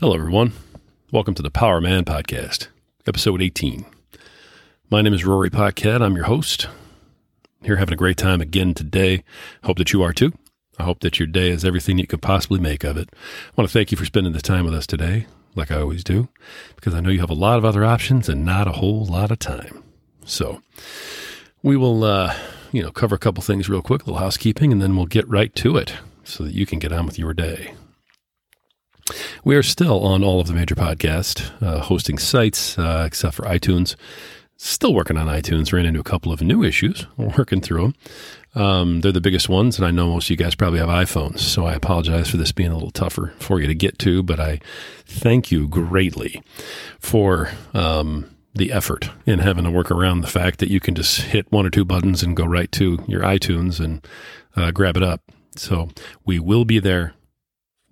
Hello, everyone. Welcome to the Power Man Podcast, episode 18. My name is Rory Paquette. I'm your host. Here having a great time again today. Hope that you are too. I hope that your day is everything you could possibly make of it. I want to thank you for spending the time with us today, like I always do, because I know you have a lot of other options and not a whole lot of time. So we will, uh, you know, cover a couple things real quick, a little housekeeping, and then we'll get right to it so that you can get on with your day. We are still on all of the major podcast uh, hosting sites, uh, except for iTunes. Still working on iTunes. Ran into a couple of new issues. Working through them. Um, they're the biggest ones, and I know most of you guys probably have iPhones, so I apologize for this being a little tougher for you to get to. But I thank you greatly for um, the effort in having to work around the fact that you can just hit one or two buttons and go right to your iTunes and uh, grab it up. So we will be there.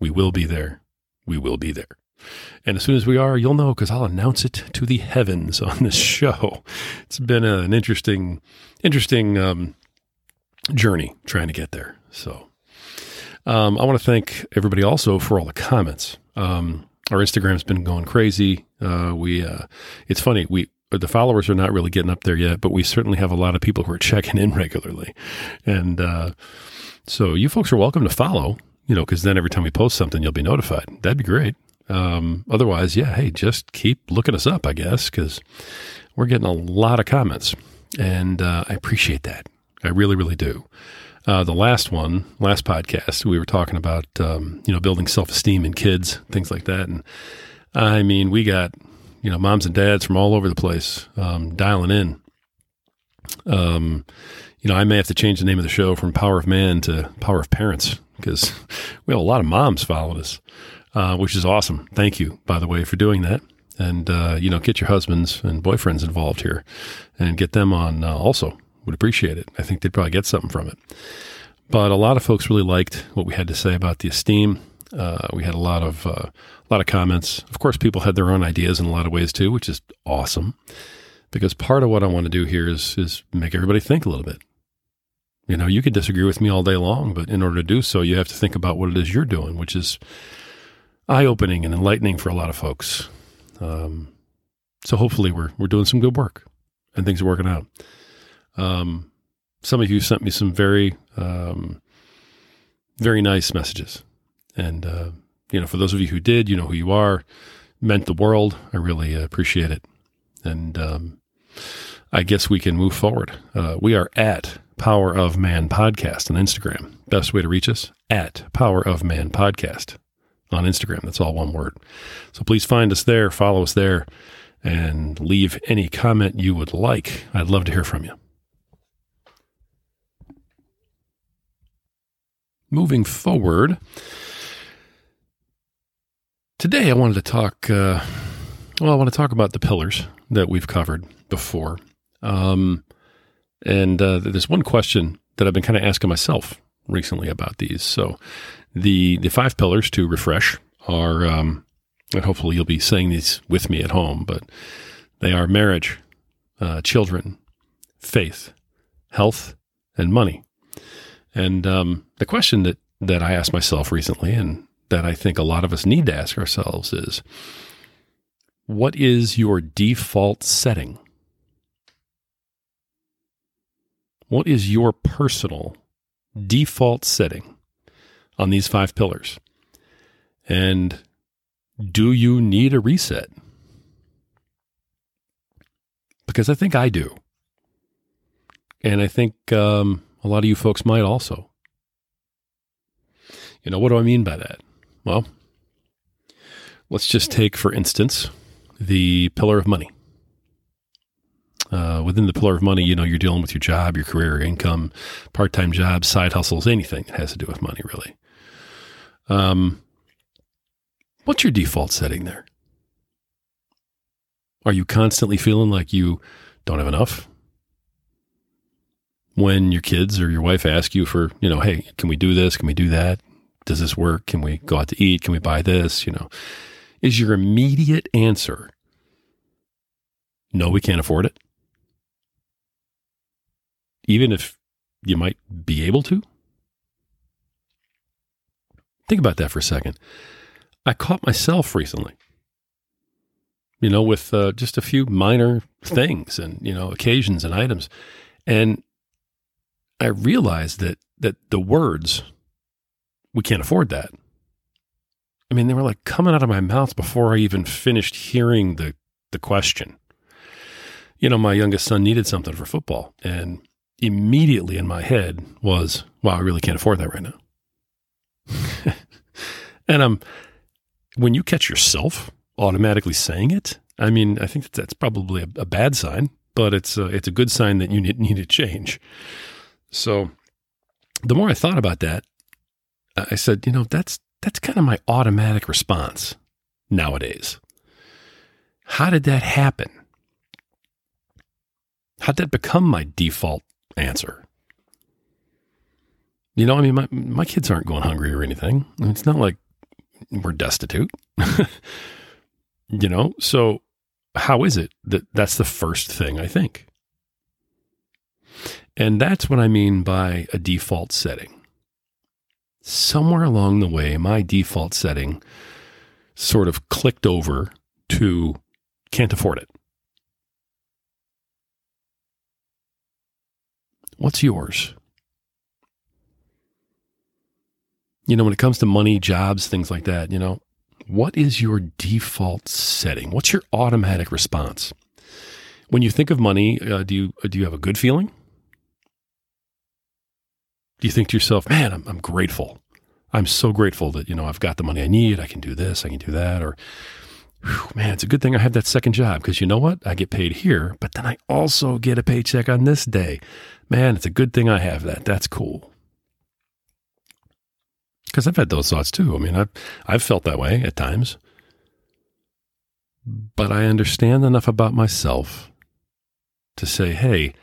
We will be there we will be there. And as soon as we are, you'll know because I'll announce it to the heavens on this show. It's been an interesting, interesting um, journey trying to get there. So um, I want to thank everybody also for all the comments. Um, our Instagram's been going crazy. Uh, we, uh, it's funny. We the followers are not really getting up there yet, but we certainly have a lot of people who are checking in regularly, and uh, so you folks are welcome to follow you know, because then every time we post something, you'll be notified. That'd be great. Um, otherwise, yeah, hey, just keep looking us up, I guess, because we're getting a lot of comments, and uh, I appreciate that. I really, really do. Uh, the last one, last podcast, we were talking about um, you know building self esteem in kids, things like that, and I mean, we got you know moms and dads from all over the place um, dialing in. Um, you know, I may have to change the name of the show from Power of Man to Power of Parents because we have a lot of moms following us, uh, which is awesome. Thank you, by the way, for doing that. And, uh, you know, get your husbands and boyfriends involved here and get them on uh, also. Would appreciate it. I think they'd probably get something from it. But a lot of folks really liked what we had to say about the esteem. Uh, we had a lot of uh, a lot of comments. Of course, people had their own ideas in a lot of ways too, which is awesome. Because part of what I want to do here is is make everybody think a little bit. You know, you could disagree with me all day long, but in order to do so, you have to think about what it is you're doing, which is eye opening and enlightening for a lot of folks. Um, so hopefully, we're we're doing some good work and things are working out. Um, some of you sent me some very um, very nice messages, and uh, you know, for those of you who did, you know who you are. Meant the world. I really appreciate it, and um, I guess we can move forward. Uh, we are at Power of Man Podcast on Instagram. Best way to reach us at Power of Man Podcast on Instagram. That's all one word. So please find us there, follow us there, and leave any comment you would like. I'd love to hear from you. Moving forward, today I wanted to talk. Uh, well, I want to talk about the pillars that we've covered before. Um, and uh, there's one question that I've been kind of asking myself recently about these. So the the five pillars to refresh are, um, and hopefully you'll be saying these with me at home, but they are marriage, uh, children, faith, health, and money. And um, the question that that I asked myself recently, and that I think a lot of us need to ask ourselves, is, what is your default setting? What is your personal default setting on these five pillars? And do you need a reset? Because I think I do. And I think um, a lot of you folks might also. You know, what do I mean by that? Well, let's just take, for instance, the pillar of money uh, within the pillar of money, you know, you're dealing with your job, your career, income, part time jobs, side hustles, anything that has to do with money, really. Um, what's your default setting there? Are you constantly feeling like you don't have enough? When your kids or your wife ask you for, you know, hey, can we do this? Can we do that? Does this work? Can we go out to eat? Can we buy this? You know, is your immediate answer, no, we can't afford it? Even if you might be able to? Think about that for a second. I caught myself recently, you know, with uh, just a few minor things and, you know, occasions and items. And I realized that, that the words, we can't afford that. I mean, they were like coming out of my mouth before I even finished hearing the, the question. You know, my youngest son needed something for football. And immediately in my head was, wow, I really can't afford that right now. and I'm, when you catch yourself automatically saying it, I mean, I think that that's probably a, a bad sign, but it's a, it's a good sign that you need, need to change. So the more I thought about that, I said, you know, that's that's kind of my automatic response nowadays. How did that happen? How'd that become my default answer? You know, I mean, my, my kids aren't going hungry or anything. It's not like we're destitute. you know, so how is it that that's the first thing I think? And that's what I mean by a default setting somewhere along the way, my default setting sort of clicked over to can't afford it. What's yours? You know, when it comes to money, jobs, things like that, you know, what is your default setting? What's your automatic response? When you think of money, uh, do you do you have a good feeling? Do you think to yourself, man, I'm, I'm grateful. I'm so grateful that, you know, I've got the money I need. I can do this, I can do that. Or, whew, man, it's a good thing I have that second job because you know what? I get paid here, but then I also get a paycheck on this day. Man, it's a good thing I have that. That's cool. Because I've had those thoughts too. I mean, I've, I've felt that way at times. But I understand enough about myself to say, hey,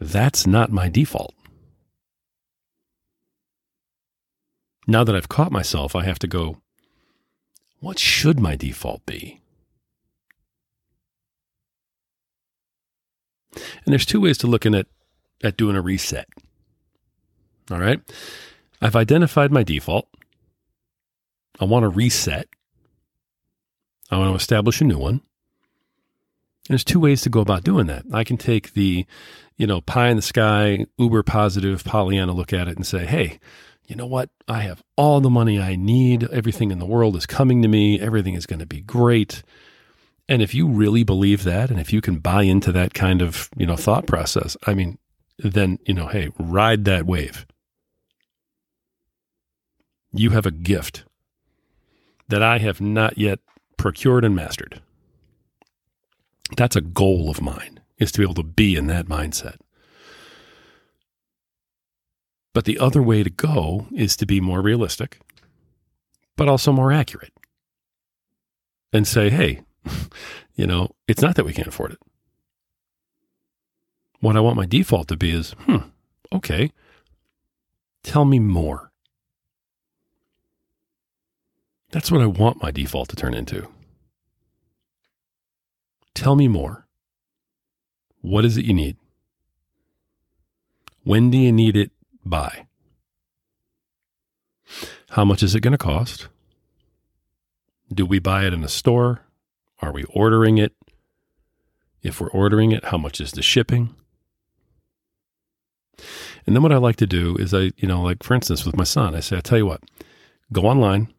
that's not my default. Now that I've caught myself, I have to go, what should my default be? And there's two ways to looking at, at doing a reset. All right. I've identified my default. I want to reset. I want to establish a new one. And there's two ways to go about doing that. I can take the, you know, pie in the sky, uber positive Pollyanna look at it and say, hey, you know what? I have all the money I need. Everything in the world is coming to me. Everything is going to be great. And if you really believe that, and if you can buy into that kind of, you know, thought process, I mean, then, you know, hey, ride that wave. You have a gift that I have not yet procured and mastered. That's a goal of mine, is to be able to be in that mindset. But the other way to go is to be more realistic, but also more accurate and say, hey, you know, it's not that we can't afford it. What I want my default to be is, hmm, okay, tell me more. That's what I want my default to turn into. Tell me more. What is it you need? When do you need it buy. How much is it going to cost? Do we buy it in a store? Are we ordering it? If we're ordering it, how much is the shipping? And then what I like to do is I, you know, like for instance with my son, I say, I tell you what, go online,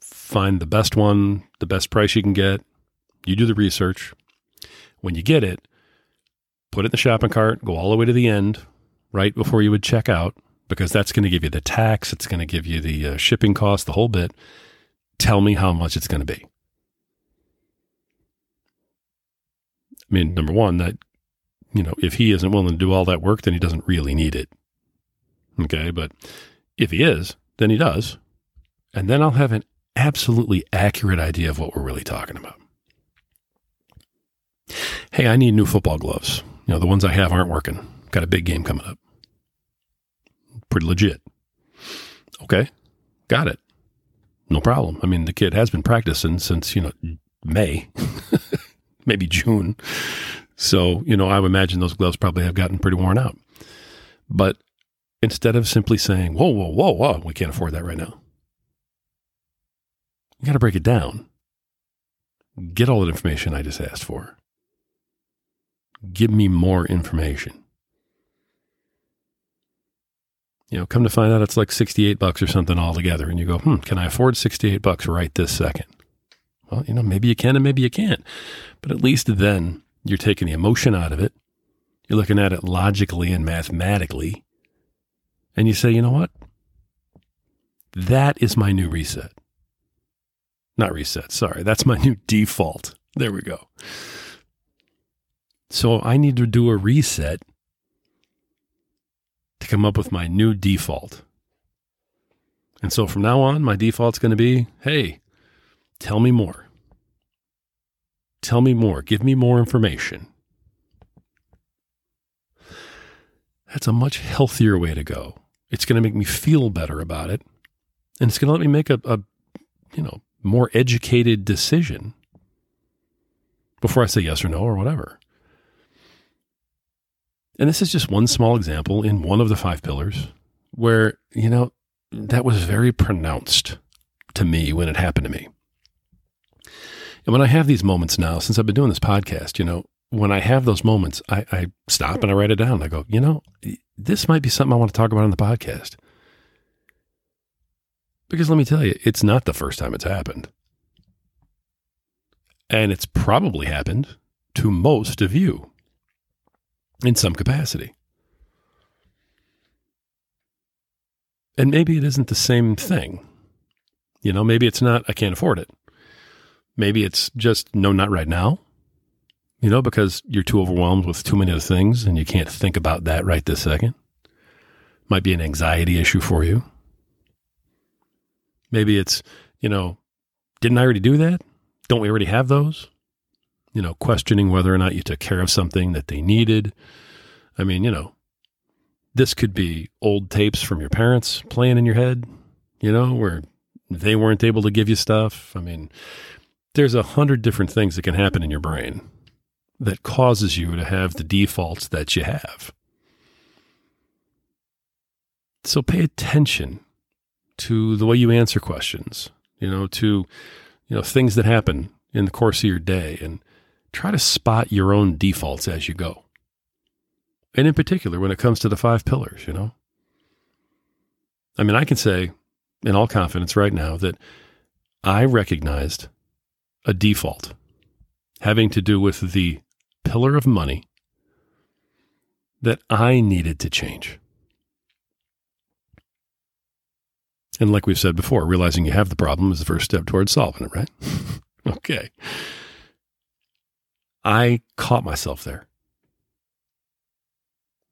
find the best one, the best price you can get. You do the research. When you get it, put it in the shopping cart, go all the way to the end, right before you would check out, because that's going to give you the tax, it's going to give you the uh, shipping cost, the whole bit. Tell me how much it's going to be. I mean, number one, that, you know, if he isn't willing to do all that work, then he doesn't really need it. Okay. But if he is, then he does. And then I'll have an absolutely accurate idea of what we're really talking about. Hey, I need new football gloves. You know, the ones I have aren't working. Got a big game coming up pretty legit. Okay, got it. No problem. I mean, the kid has been practicing since, you know, May, maybe June. So, you know, I would imagine those gloves probably have gotten pretty worn out. But instead of simply saying, whoa, whoa, whoa, whoa, we can't afford that right now. you got to break it down. Get all the information I just asked for. Give me more information. You know, come to find out it's like 68 bucks or something altogether. And you go, hmm, can I afford 68 bucks right this second? Well, you know, maybe you can and maybe you can't. But at least then you're taking the emotion out of it. You're looking at it logically and mathematically. And you say, you know what? That is my new reset. Not reset, sorry. That's my new default. There we go. So I need to do a reset to come up with my new default. And so from now on, my default's going to be hey, tell me more. Tell me more. Give me more information. That's a much healthier way to go. It's going to make me feel better about it. And it's going to let me make a, a you know, more educated decision before I say yes or no or whatever. And this is just one small example in one of the five pillars where, you know, that was very pronounced to me when it happened to me. And when I have these moments now, since I've been doing this podcast, you know, when I have those moments, I, I stop and I write it down. I go, you know, this might be something I want to talk about on the podcast. Because let me tell you, it's not the first time it's happened. And it's probably happened to most of you in some capacity. And maybe it isn't the same thing. You know, maybe it's not, I can't afford it. Maybe it's just, no, not right now. You know, because you're too overwhelmed with too many other things and you can't think about that right this second. Might be an anxiety issue for you. Maybe it's, you know, didn't I already do that? Don't we already have those? You know, questioning whether or not you took care of something that they needed. I mean, you know, this could be old tapes from your parents playing in your head, you know, where they weren't able to give you stuff. I mean, there's a hundred different things that can happen in your brain that causes you to have the defaults that you have. So pay attention to the way you answer questions, you know, to, you know, things that happen in the course of your day and try to spot your own defaults as you go. And in particular, when it comes to the five pillars, you know? I mean, I can say in all confidence right now that I recognized a default having to do with the pillar of money that I needed to change. And like we've said before, realizing you have the problem is the first step towards solving it, right? okay. I caught myself there.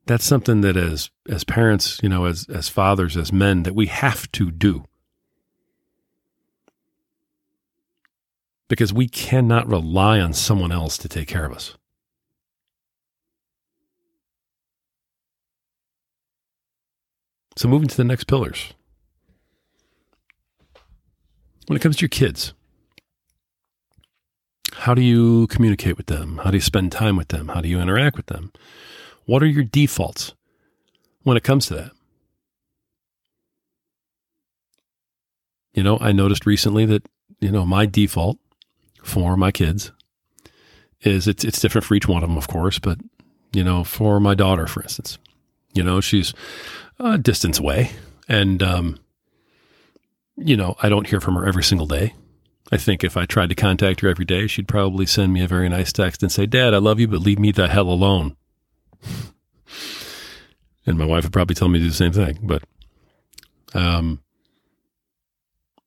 That's something that as as parents, you know, as as fathers, as men, that we have to do. Because we cannot rely on someone else to take care of us. So moving to the next pillars. When it comes to your kids, how do you communicate with them? How do you spend time with them? How do you interact with them? What are your defaults when it comes to that? You know, I noticed recently that, you know, my default for my kids is it's it's different for each one of them, of course, but you know, for my daughter, for instance, you know, she's a distance away, and um, you know, I don't hear from her every single day. I think if I tried to contact her every day, she'd probably send me a very nice text and say, Dad, I love you, but leave me the hell alone. and my wife would probably tell me to do the same thing. But, um,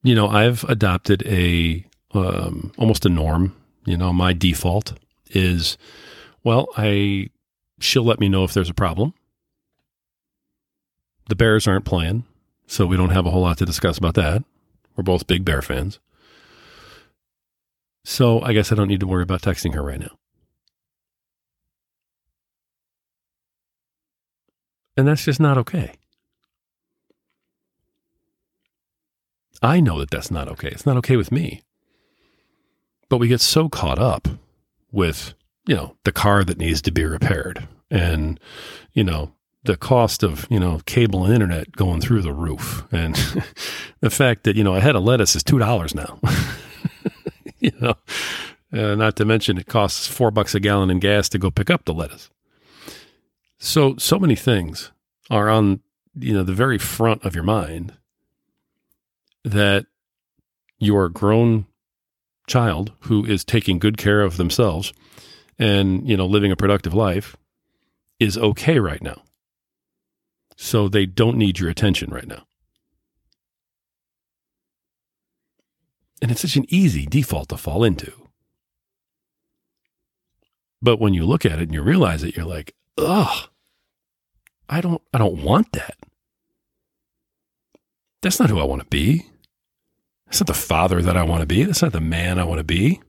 you know, I've adopted a, um, almost a norm. You know, my default is, well, I, she'll let me know if there's a problem. The Bears aren't playing, so we don't have a whole lot to discuss about that. We're both big Bear fans. So I guess I don't need to worry about texting her right now. And that's just not okay. I know that that's not okay. It's not okay with me. But we get so caught up with, you know, the car that needs to be repaired and, you know, the cost of you know cable and internet going through the roof, and the fact that you know a head of lettuce is two dollars now. you know, uh, not to mention it costs four bucks a gallon in gas to go pick up the lettuce. So so many things are on you know the very front of your mind that your grown child who is taking good care of themselves and you know living a productive life is okay right now. So they don't need your attention right now and it's such an easy default to fall into but when you look at it and you realize it you're like ugh i don't i don't want that that's not who i want to be that's not the father that I want to be. That's not the man I want to be.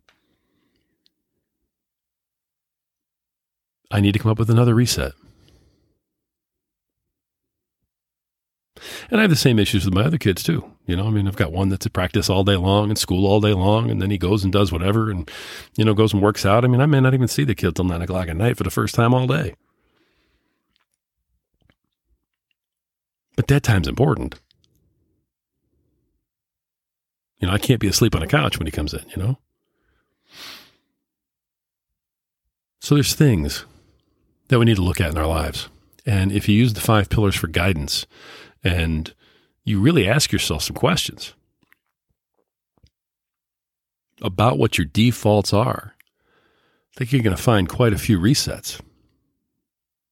I need to come up with another reset. And I have the same issues with my other kids too. You know, I mean, I've got one that's at practice all day long and school all day long, and then he goes and does whatever and, you know, goes and works out. I mean, I may not even see the kid till nine o'clock at night for the first time all day. But that time's important. You know, I can't be asleep on a couch when he comes in, you know? So there's things that we need to look at in our lives. And if you use the five pillars for guidance and you really ask yourself some questions about what your defaults are, I think you're going to find quite a few resets.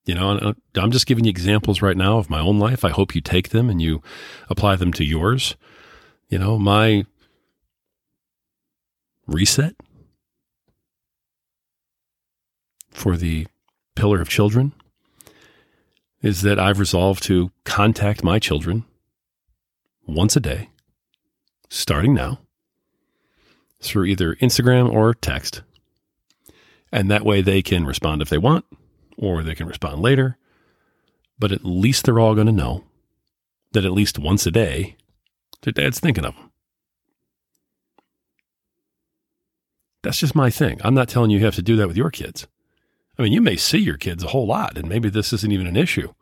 You know, uh, I'm just giving you examples right now of my own life. I hope you take them and you apply them to yours. You know, my reset for the pillar of children is that I've resolved to contact my children once a day, starting now, through either Instagram or text. And that way they can respond if they want, or they can respond later. But at least they're all going to know that at least once a day, their dad's thinking of them. That's just my thing. I'm not telling you you have to do that with your kids. I mean, you may see your kids a whole lot, and maybe this isn't even an issue.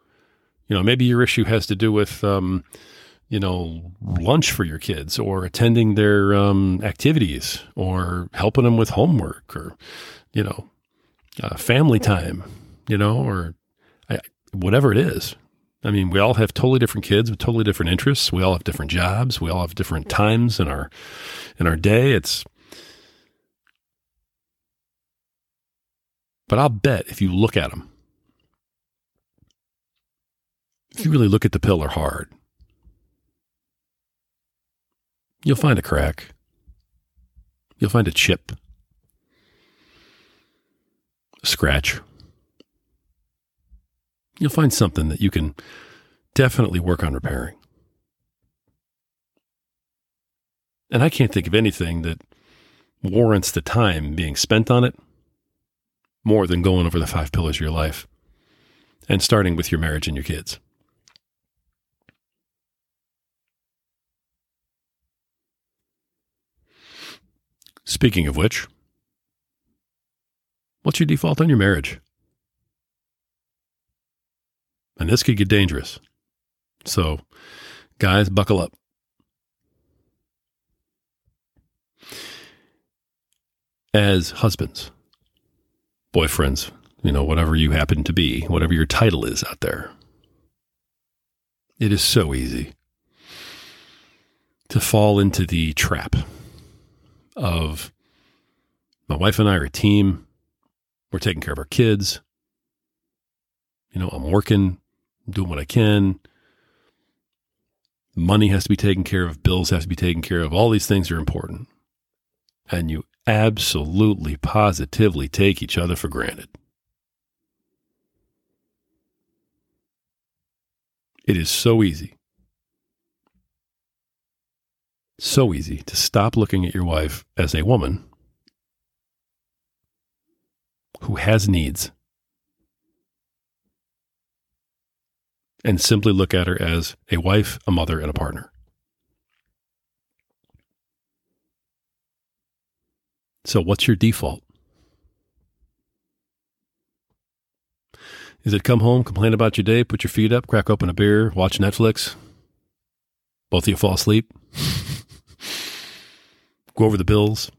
You know, maybe your issue has to do with, um, you know, lunch for your kids or attending their um, activities or helping them with homework or, you know, uh, family time, you know, or I, whatever it is. I mean, we all have totally different kids with totally different interests. We all have different jobs. We all have different times in our in our day. It's But I'll bet if you look at them, if you really look at the pillar hard, you'll find a crack. You'll find a chip, a scratch. You'll find something that you can definitely work on repairing. And I can't think of anything that warrants the time being spent on it more than going over the five pillars of your life and starting with your marriage and your kids. Speaking of which, what's your default on your marriage? And this could get dangerous. So, guys, buckle up. As husbands, boyfriends, you know, whatever you happen to be, whatever your title is out there. It is so easy to fall into the trap of my wife and I are a team. We're taking care of our kids. You know, I'm working, I'm doing what I can. Money has to be taken care of, bills have to be taken care of. All these things are important. And you absolutely, positively take each other for granted. It is so easy, so easy to stop looking at your wife as a woman who has needs and simply look at her as a wife, a mother, and a partner. So, what's your default? Is it come home, complain about your day, put your feet up, crack open a beer, watch Netflix? Both of you fall asleep? Go over the bills?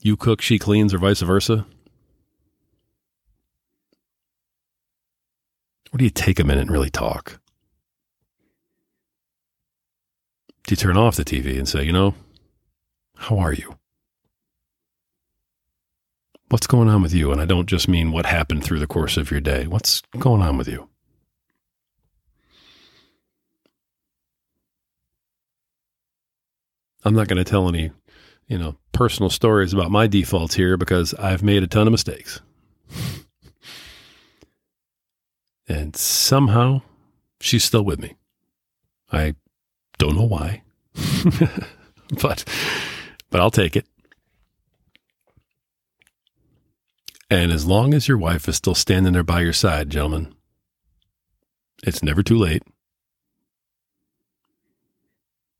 You cook, she cleans, or vice versa? Or do you take a minute and really talk? Do you turn off the TV and say, you know, how are you? What's going on with you? And I don't just mean what happened through the course of your day. What's going on with you? I'm not going to tell any, you know, personal stories about my defaults here because I've made a ton of mistakes. and somehow she's still with me. I don't know why. but but I'll take it. And as long as your wife is still standing there by your side, gentlemen, it's never too late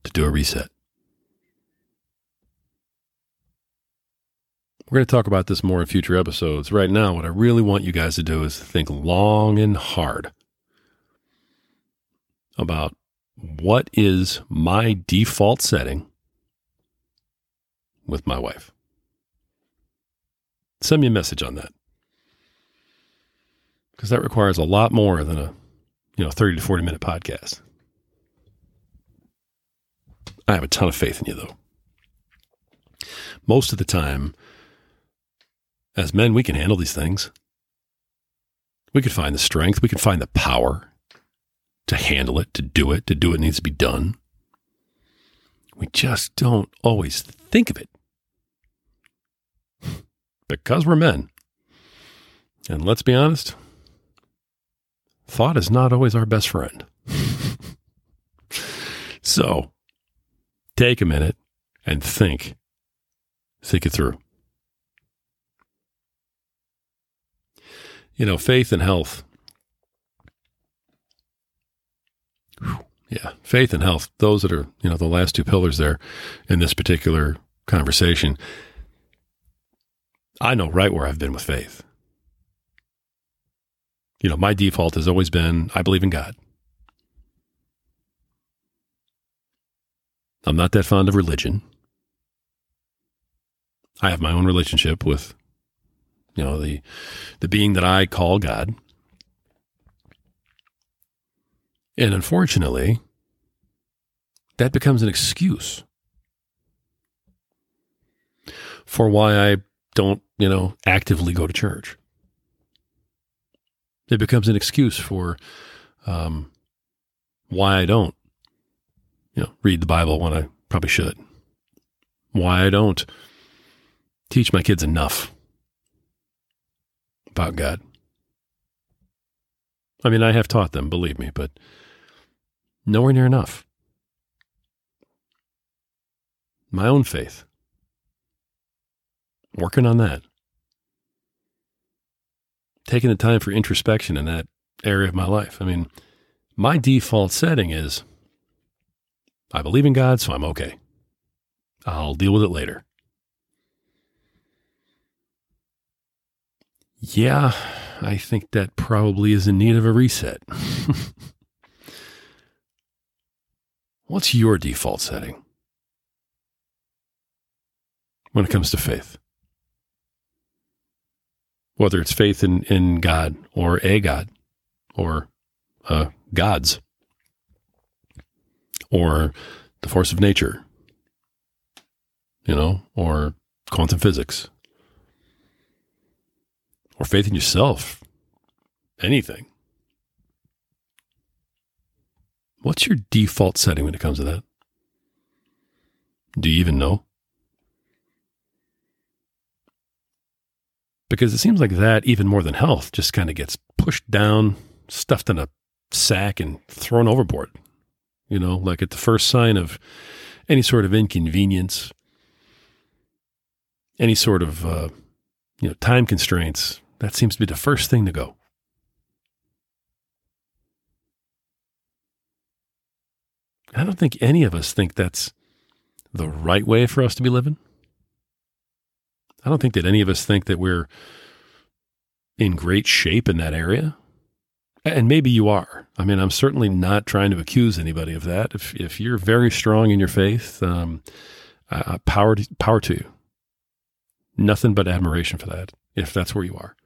to do a reset. We're going to talk about this more in future episodes. Right now, what I really want you guys to do is think long and hard about what is my default setting with my wife. Send me a message on that. Because that requires a lot more than a, you know, 30 to 40 minute podcast. I have a ton of faith in you though. Most of the time, as men, we can handle these things. We could find the strength, we could find the power to handle it, to do it, to do what needs to be done. We just don't always think of it because we're men. And let's be honest, thought is not always our best friend. so take a minute and think. Think it through. You know, faith and health. Yeah, faith and health. Those that are, you know, the last two pillars there in this particular conversation. I know right where I've been with faith. You know, my default has always been I believe in God. I'm not that fond of religion. I have my own relationship with you know, the the being that I call God. And unfortunately, that becomes an excuse for why I don't, you know, actively go to church. It becomes an excuse for um, why I don't, you know, read the Bible when I probably should. Why I don't teach my kids enough about God. I mean, I have taught them, believe me, but nowhere near enough. My own faith. Working on that. Taking the time for introspection in that area of my life. I mean, my default setting is I believe in God, so I'm okay. I'll deal with it later. Yeah, I think that probably is in need of a reset. What's your default setting when it comes to faith? Whether it's faith in, in God or a God or uh, gods or the force of nature, you know, or quantum physics or faith in yourself, anything. What's your default setting when it comes to that? Do you even know? Because it seems like that, even more than health, just kind of gets pushed down, stuffed in a sack, and thrown overboard. You know, like at the first sign of any sort of inconvenience, any sort of, uh, you know, time constraints, that seems to be the first thing to go. I don't think any of us think that's the right way for us to be living. I don't think that any of us think that we're in great shape in that area. And maybe you are. I mean, I'm certainly not trying to accuse anybody of that. If if you're very strong in your faith, um, uh, power to, power to you. Nothing but admiration for that. If that's where you are,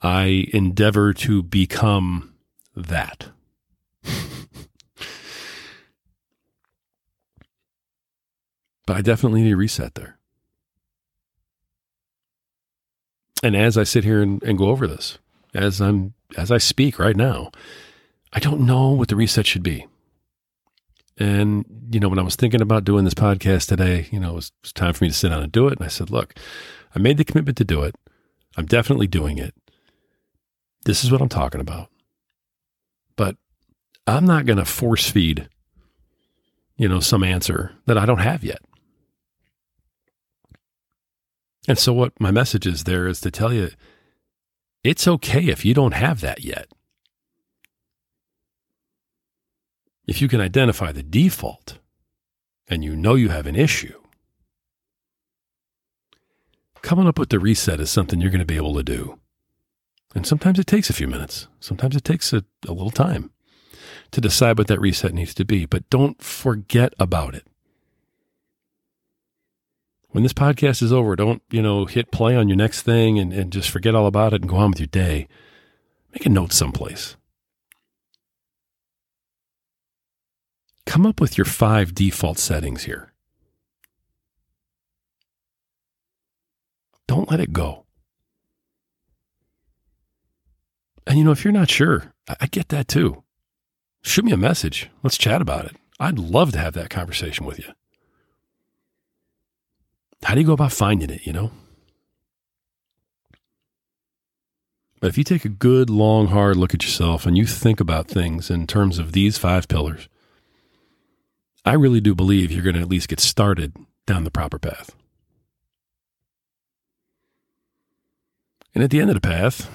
I endeavor to become that. but I definitely need a reset there. And as I sit here and, and go over this, as I'm as I speak right now, I don't know what the reset should be. And, you know, when I was thinking about doing this podcast today, you know, it was, it was, time for me to sit down and do it. And I said, look, I made the commitment to do it. I'm definitely doing it. This is what I'm talking about. But I'm not going to force feed, you know, some answer that I don't have yet. And so, what my message is there is to tell you it's okay if you don't have that yet. If you can identify the default and you know you have an issue, coming up with the reset is something you're going to be able to do. And sometimes it takes a few minutes, sometimes it takes a, a little time to decide what that reset needs to be, but don't forget about it when this podcast is over, don't, you know, hit play on your next thing and, and just forget all about it and go on with your day. Make a note someplace. Come up with your five default settings here. Don't let it go. And you know, if you're not sure, I, get that too. Shoot me a message. Let's chat about it. I'd love to have that conversation with you. How do you go about finding it, you know? But if you take a good, long, hard look at yourself and you think about things in terms of these five pillars, I really do believe you're going to at least get started down the proper path. And at the end of the path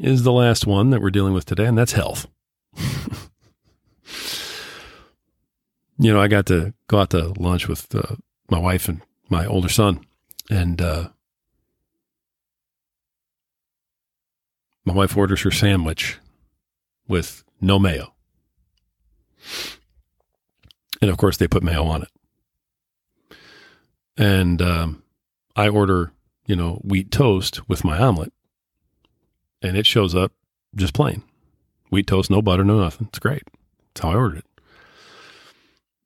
is the last one that we're dealing with today, and that's health. you know, I got to go out to lunch with uh, my wife and my older son, and uh, my wife orders her sandwich with no mayo. And of course, they put mayo on it. And um, I order, you know, wheat toast with my omelet, and it shows up just plain wheat toast, no butter, no nothing. It's great. That's how I ordered it.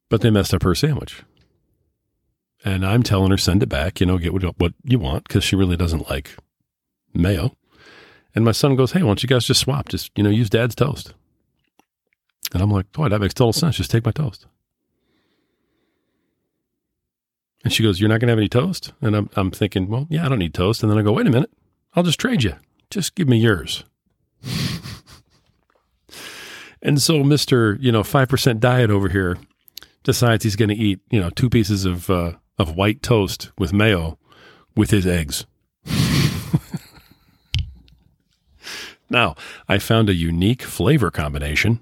But they messed up her sandwich. And I'm telling her, send it back, you know, get what, what you want because she really doesn't like mayo. And my son goes, hey, why don't you guys just swap? Just, you know, use dad's toast. And I'm like, boy, that makes total sense. Just take my toast. And she goes, you're not going to have any toast? And I'm, I'm thinking, well, yeah, I don't need toast. And then I go, wait a minute. I'll just trade you. Just give me yours. and so Mr., you know, 5% diet over here decides he's going to eat, you know, two pieces of uh, of white toast with mayo with his eggs. now, I found a unique flavor combination,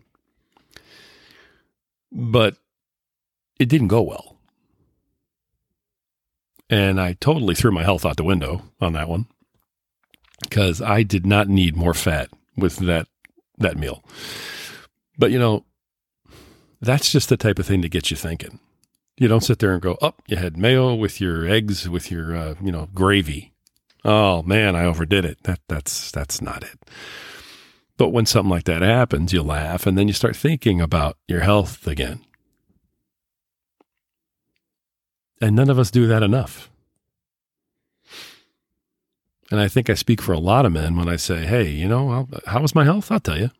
but it didn't go well. And I totally threw my health out the window on that one because I did not need more fat with that that meal. But you know, that's just the type of thing that gets you thinking. You don't sit there and go, "Oh, you had mayo with your eggs with your uh, you know gravy." Oh man, I overdid it. That that's that's not it. But when something like that happens, you laugh and then you start thinking about your health again. And none of us do that enough. And I think I speak for a lot of men when I say, hey, you know, how was my health? I'll tell you.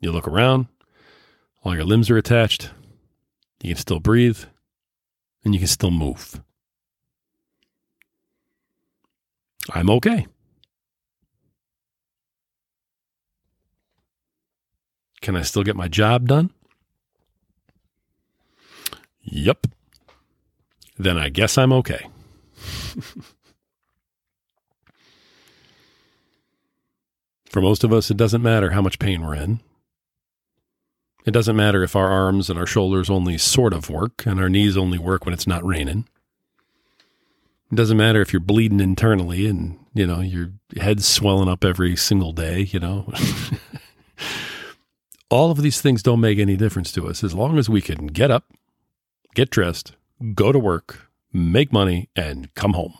You look around, all your limbs are attached. You can still breathe and you can still move. I'm okay. Can I still get my job done? Yep. Then I guess I'm okay. For most of us, it doesn't matter how much pain we're in. It doesn't matter if our arms and our shoulders only sort of work and our knees only work when it's not raining. It doesn't matter if you're bleeding internally and You know, your head's swelling up every single day, you know. All of these things don't make any difference to us as long as we can get up, get dressed, go to work, make money, and come home.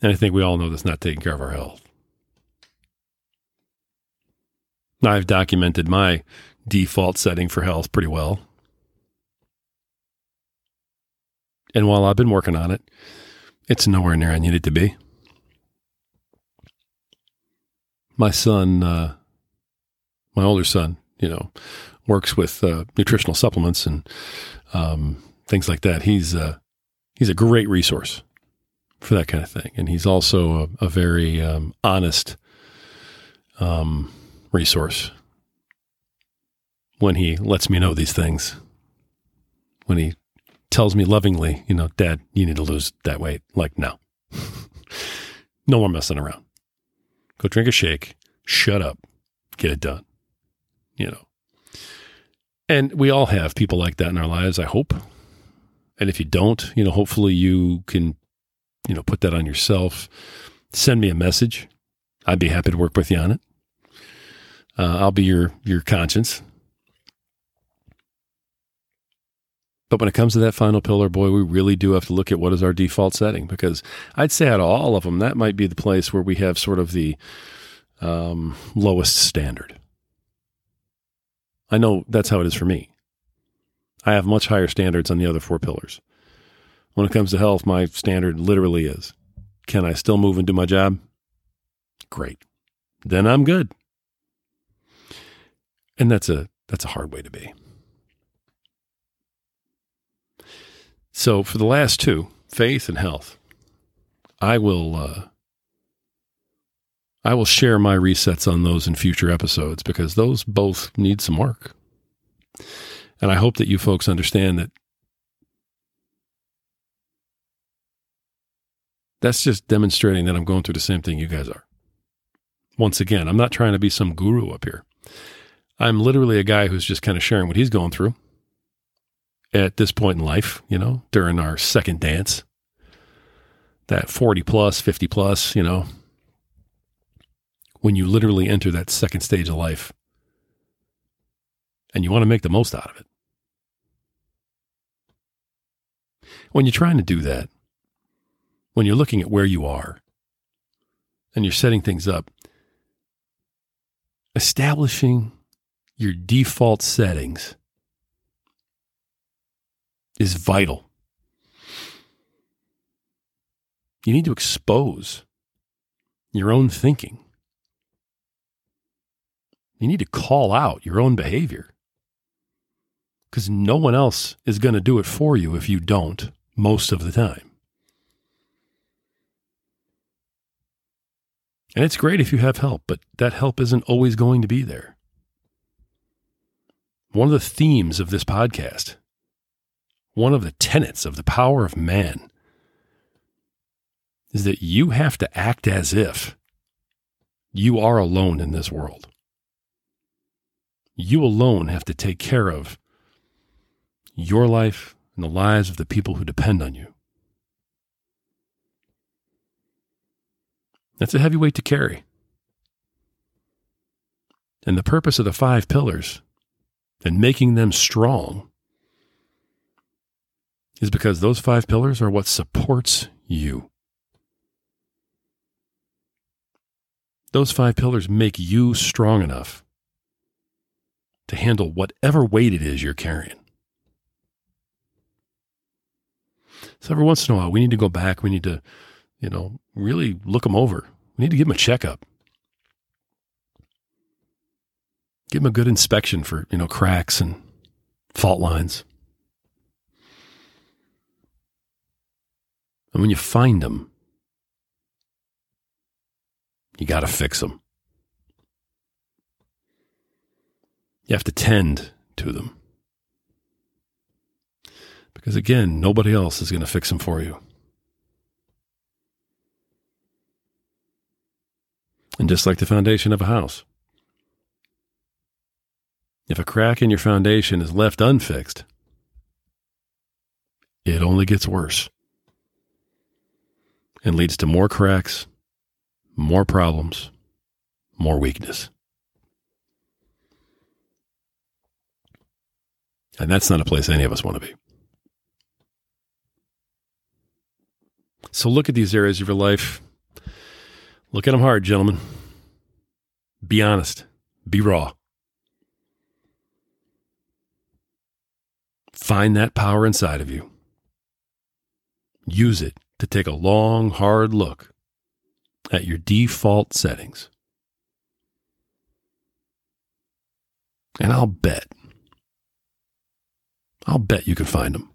And I think we all know that's not taking care of our health. Now, I've documented my default setting for health pretty well. And while I've been working on it, it's nowhere near I need it to be. My son, uh, my older son, you know, works with uh, nutritional supplements and um, things like that. He's uh, he's a great resource for that kind of thing, and he's also a, a very um, honest um, resource when he lets me know these things. When he tells me lovingly, you know, Dad, you need to lose that weight. Like, no, no more messing around. Go drink a shake, shut up, get it done. You know. And we all have people like that in our lives, I hope. And if you don't, you know, hopefully you can, you know, put that on yourself. Send me a message. I'd be happy to work with you on it. Uh, I'll be your your conscience. But when it comes to that final pillar, boy, we really do have to look at what is our default setting because I'd say out of all of them, that might be the place where we have sort of the um, lowest standard. I know that's how it is for me. I have much higher standards on the other four pillars. When it comes to health, my standard literally is can I still move and do my job? Great. Then I'm good. And that's a that's a hard way to be. So for the last two, faith and health, I will uh, I will share my resets on those in future episodes because those both need some work. And I hope that you folks understand that that's just demonstrating that I'm going through the same thing you guys are. Once again, I'm not trying to be some guru up here. I'm literally a guy who's just kind of sharing what he's going through at this point in life, you know, during our second dance. That 40 plus, 50 plus, you know, when you literally enter that second stage of life and you want to make the most out of it. When you're trying to do that, when you're looking at where you are and you're setting things up, establishing your default settings is vital. You need to expose your own thinking you need to call out your own behavior because no one else is going to do it for you if you don't most of the time. And it's great if you have help, but that help isn't always going to be there. One of the themes of this podcast, one of the tenets of the power of man, is that you have to act as if you are alone in this world. You alone have to take care of your life and the lives of the people who depend on you. That's a heavy weight to carry. And the purpose of the five pillars and making them strong is because those five pillars are what supports you. Those five pillars make you strong enough to handle whatever weight it is you're carrying. So every once in a while, we need to go back. We need to, you know, really look them over. We need to give them a checkup. Give them a good inspection for, you know, cracks and fault lines. And when you find them, you got to fix them. You have to tend to them. Because again, nobody else is going to fix them for you. And just like the foundation of a house, if a crack in your foundation is left unfixed, it only gets worse. and leads to more cracks, more problems, more weakness. And that's not a place any of us want to be. So look at these areas of your life. Look at them hard, gentlemen. Be honest. Be raw. Find that power inside of you. Use it to take a long, hard look at your default settings. And I'll bet, I'll bet you can find them.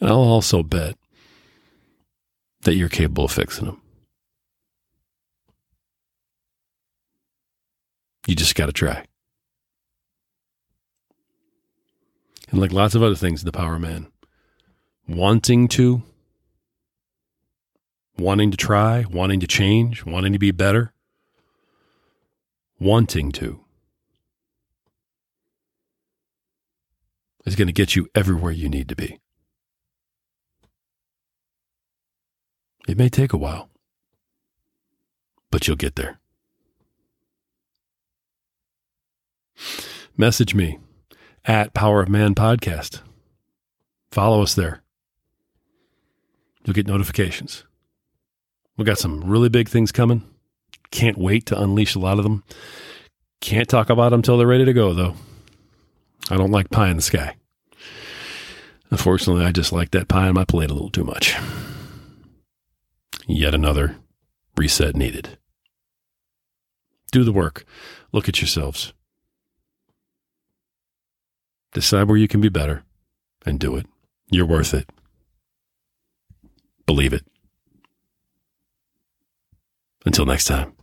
And I'll also bet that you're capable of fixing them. You just got to try. And like lots of other things the Power Man, wanting to, wanting to try, wanting to change, wanting to be better, wanting to is going to get you everywhere you need to be. It may take a while, but you'll get there. Message me at Power of Man Podcast. Follow us there. You'll get notifications. We've got some really big things coming. Can't wait to unleash a lot of them. Can't talk about them until they're ready to go, though. I don't like pie in the sky. Unfortunately, I just like that pie on my plate a little too much. Yet another reset needed. Do the work. Look at yourselves. Decide where you can be better and do it. You're worth it. Believe it. Until next time.